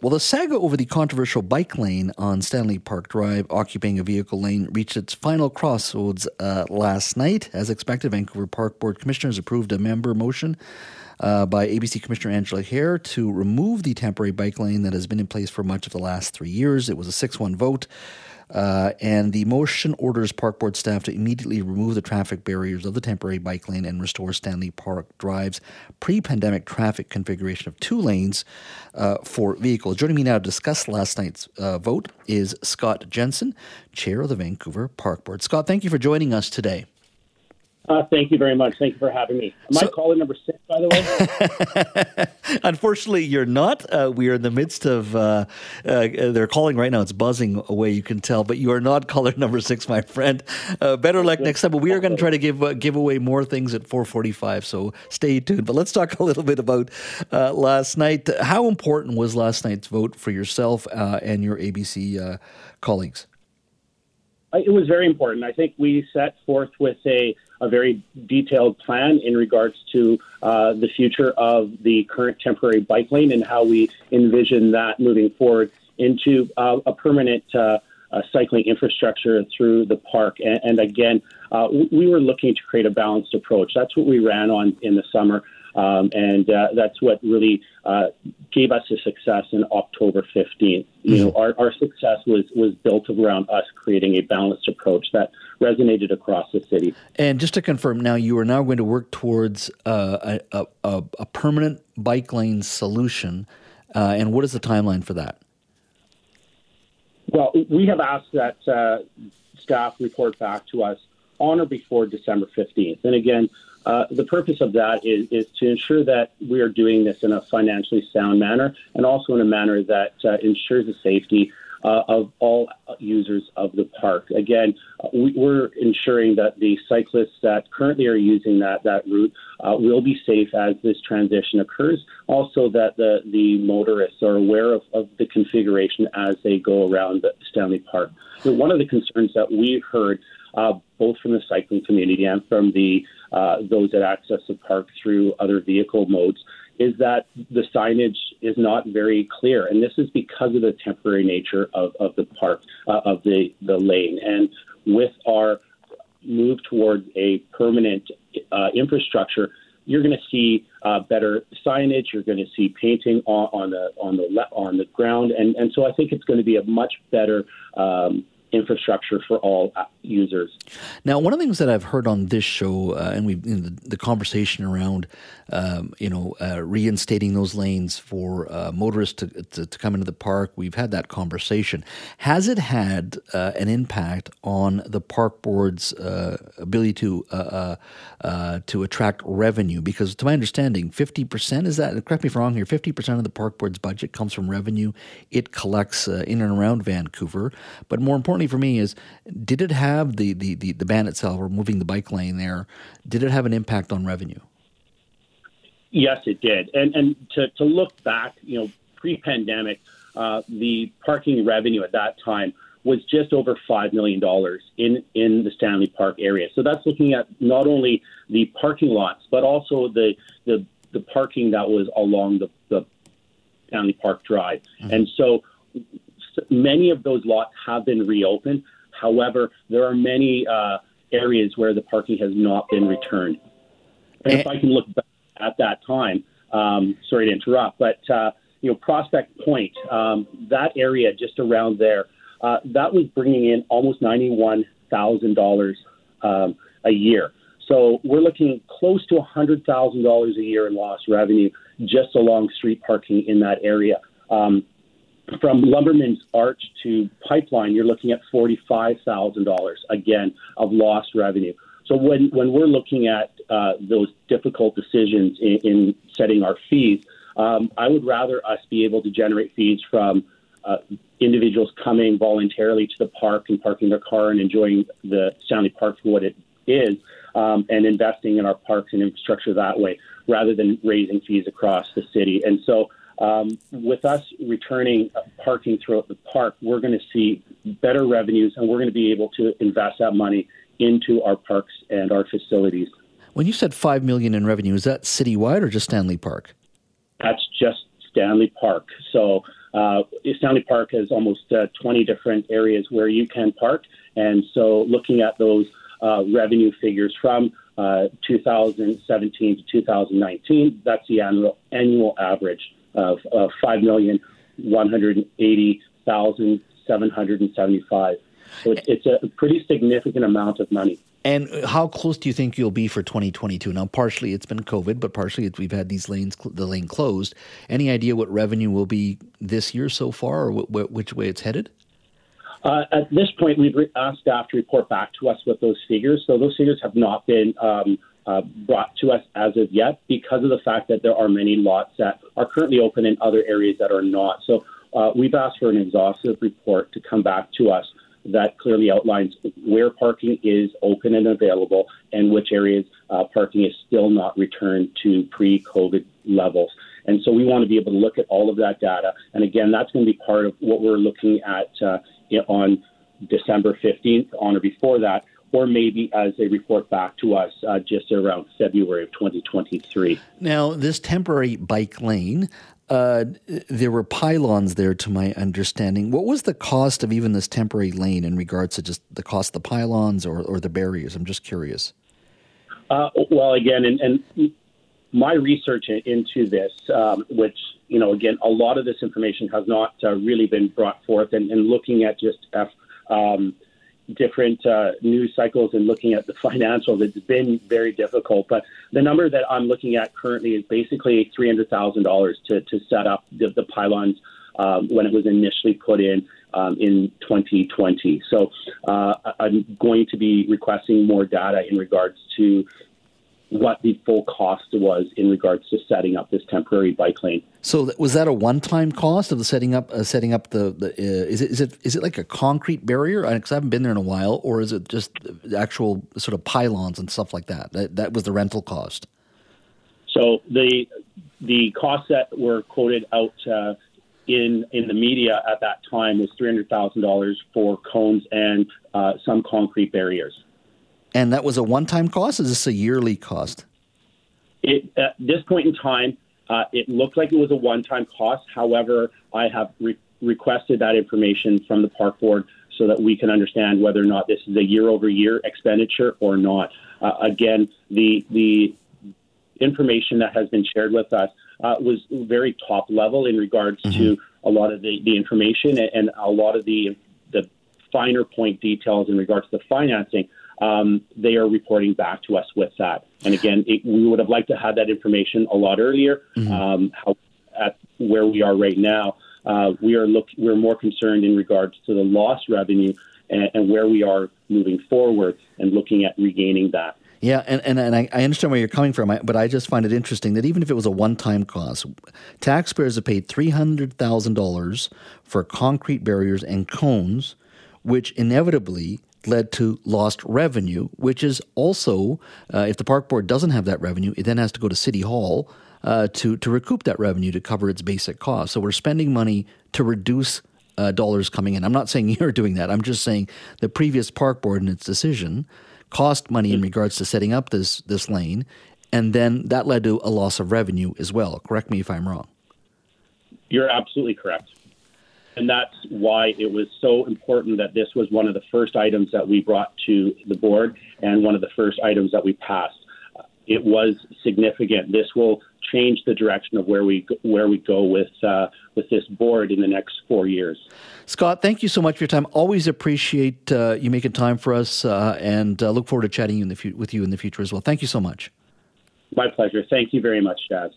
Well, the saga over the controversial bike lane on Stanley Park Drive, occupying a vehicle lane, reached its final crossroads uh, last night. As expected, Vancouver Park Board Commissioners approved a member motion uh, by ABC Commissioner Angela Haer to remove the temporary bike lane that has been in place for much of the last three years. It was a 6 1 vote. Uh, and the motion orders Park Board staff to immediately remove the traffic barriers of the temporary bike lane and restore Stanley Park Drive's pre pandemic traffic configuration of two lanes uh, for vehicles. Joining me now to discuss last night's uh, vote is Scott Jensen, chair of the Vancouver Park Board. Scott, thank you for joining us today. Uh, thank you very much. Thank you for having me. Am so, I caller number six, by the way? Unfortunately, you're not. Uh, we are in the midst of, uh, uh, they're calling right now. It's buzzing away, you can tell, but you are not caller number six, my friend. Uh, better luck next time, but we are going to try to give uh, give away more things at 445, so stay tuned. But let's talk a little bit about last night. How important was last night's vote for yourself and your ABC colleagues? It was very important. I think we set forth with a a very detailed plan in regards to uh, the future of the current temporary bike lane and how we envision that moving forward into uh, a permanent uh, cycling infrastructure through the park. And, and again, uh, we were looking to create a balanced approach. That's what we ran on in the summer. Um, and uh, that's what really uh, gave us a success in October 15th. You know, our, our success was was built around us creating a balanced approach that resonated across the city. And just to confirm, now you are now going to work towards uh, a, a, a, permanent bike lane solution. Uh, and what is the timeline for that? Well, we have asked that uh, staff report back to us on or before December 15th. And again, uh, the purpose of that is, is to ensure that we are doing this in a financially sound manner and also in a manner that uh, ensures the safety uh, of all users of the park. Again, we, are ensuring that the cyclists that currently are using that, that route uh, will be safe as this transition occurs. Also, that the, the motorists are aware of, of the configuration as they go around Stanley Park. So one of the concerns that we've heard uh, both from the cycling community and from the uh, those that access the park through other vehicle modes, is that the signage is not very clear, and this is because of the temporary nature of, of the park uh, of the the lane. And with our move towards a permanent uh, infrastructure, you're going to see uh, better signage. You're going to see painting on, on the on the le- on the ground, and and so I think it's going to be a much better. Um, infrastructure for all uh, users. Now, one of the things that I've heard on this show, uh, and we the, the, conversation around, um, you know, uh, reinstating those lanes for uh, motorists to, to, to come into the park. We've had that conversation. Has it had uh, an impact on the park board's uh, ability to to attract revenue? Because, to my understanding, fifty percent is that. Correct me if I'm wrong here. Fifty percent of the park board's budget comes from revenue it collects in and around Vancouver, but more importantly for me is did it have the, the, the, the ban itself or moving the bike lane there, did it have an impact on revenue? Yes, it did. And, and to, to look back, you know, pre pandemic, uh, the parking revenue at that time was just over $5 million in, in the Stanley Park area. So that's looking at not only the parking lots, but also the, the, the parking that was along the, the Stanley Park Drive. Mm-hmm. And so many of those lots have been reopened. However, there are many uh, areas where the parking has not been returned. And if I can look back at that time, um, sorry to interrupt, but uh, you know Prospect Point, um, that area just around there, uh, that was bringing in almost ninety-one thousand um, dollars a year. So we're looking close to hundred thousand dollars a year in lost revenue just along street parking in that area. Um, from Lumberman's Arch to Pipeline, you're looking at $45,000 again of lost revenue. So when, when we're looking at uh, those difficult decisions in, in setting our fees, um, I would rather us be able to generate fees from uh, individuals coming voluntarily to the park and parking their car and enjoying the Stanley Park for what it is, um, and investing in our parks and infrastructure that way, rather than raising fees across the city. And so um, with us returning parking throughout the park, we're going to see better revenues and we're going to be able to invest that money into our parks and our facilities. When you said five million in revenue, is that citywide or just Stanley Park? That's just Stanley Park. So uh, Stanley Park has almost uh, 20 different areas where you can park. And so looking at those uh, revenue figures from uh, 2017 to 2019, that's the annual, annual average of uh, 5,180,775. So it's, it's a pretty significant amount of money. And how close do you think you'll be for 2022? Now, partially it's been COVID, but partially we've had these lanes, the lane closed. Any idea what revenue will be this year so far, or wh- which way it's headed? Uh, at this point, we've asked staff to report back to us with those figures. So those figures have not been um, uh, brought to us as of yet because of the fact that there are many lots that are currently open in other areas that are not. So uh, we've asked for an exhaustive report to come back to us that clearly outlines where parking is open and available and which areas uh, parking is still not returned to pre COVID levels. And so we want to be able to look at all of that data. And again, that's going to be part of what we're looking at uh, on December 15th, on or before that, or maybe as they report back to us uh, just around February of 2023. Now, this temporary bike lane, uh, there were pylons there, to my understanding. What was the cost of even this temporary lane in regards to just the cost of the pylons or, or the barriers? I'm just curious. Uh, well, again, and, and, my research into this, um, which you know, again, a lot of this information has not uh, really been brought forth, and, and looking at just F, um, different uh, news cycles and looking at the financials, it's been very difficult. But the number that I'm looking at currently is basically three hundred thousand dollars to to set up the, the pylons um, when it was initially put in um, in 2020. So uh, I'm going to be requesting more data in regards to what the full cost was in regards to setting up this temporary bike lane. So was that a one-time cost of the setting up uh, setting up the, the uh, is it is it is it like a concrete barrier? Because I haven't been there in a while, or is it just actual sort of pylons and stuff like that? That, that was the rental cost. So the the costs that were quoted out uh, in in the media at that time was three hundred thousand dollars for cones and uh, some concrete barriers. And that was a one time cost? Is this a yearly cost? It, at this point in time, uh, it looked like it was a one time cost. However, I have re- requested that information from the park board so that we can understand whether or not this is a year over year expenditure or not. Uh, again, the, the information that has been shared with us uh, was very top level in regards mm-hmm. to a lot of the, the information and, and a lot of the, the finer point details in regards to the financing um, they are reporting back to us with that. And again, it, we would have liked to have that information a lot earlier. Mm-hmm. Um, how, at where we are right now, uh, we are look we're more concerned in regards to the lost revenue and, and where we are moving forward and looking at regaining that. Yeah, and, and, and I, I, understand where you're coming from, but I just find it interesting that even if it was a one time cost, taxpayers have paid $300,000 for concrete barriers and cones, which inevitably led to lost revenue, which is also, uh, if the park board doesn't have that revenue, it then has to go to City Hall uh, to, to recoup that revenue to cover its basic costs. So we're spending money to reduce uh, dollars coming in. I'm not saying you're doing that. I'm just saying the previous park board and its decision cost money in regards to setting up this this lane, and then that led to a loss of revenue as well. Correct me if I'm wrong. You're absolutely correct. And that's why it was so important that this was one of the first items that we brought to the board and one of the first items that we passed. It was significant. This will change the direction of where we where we go with uh, with this board in the next four years. Scott, thank you so much for your time. Always appreciate uh, you making time for us, uh, and uh, look forward to chatting you fu- with you in the future as well. Thank you so much. My pleasure. Thank you very much, Chaz.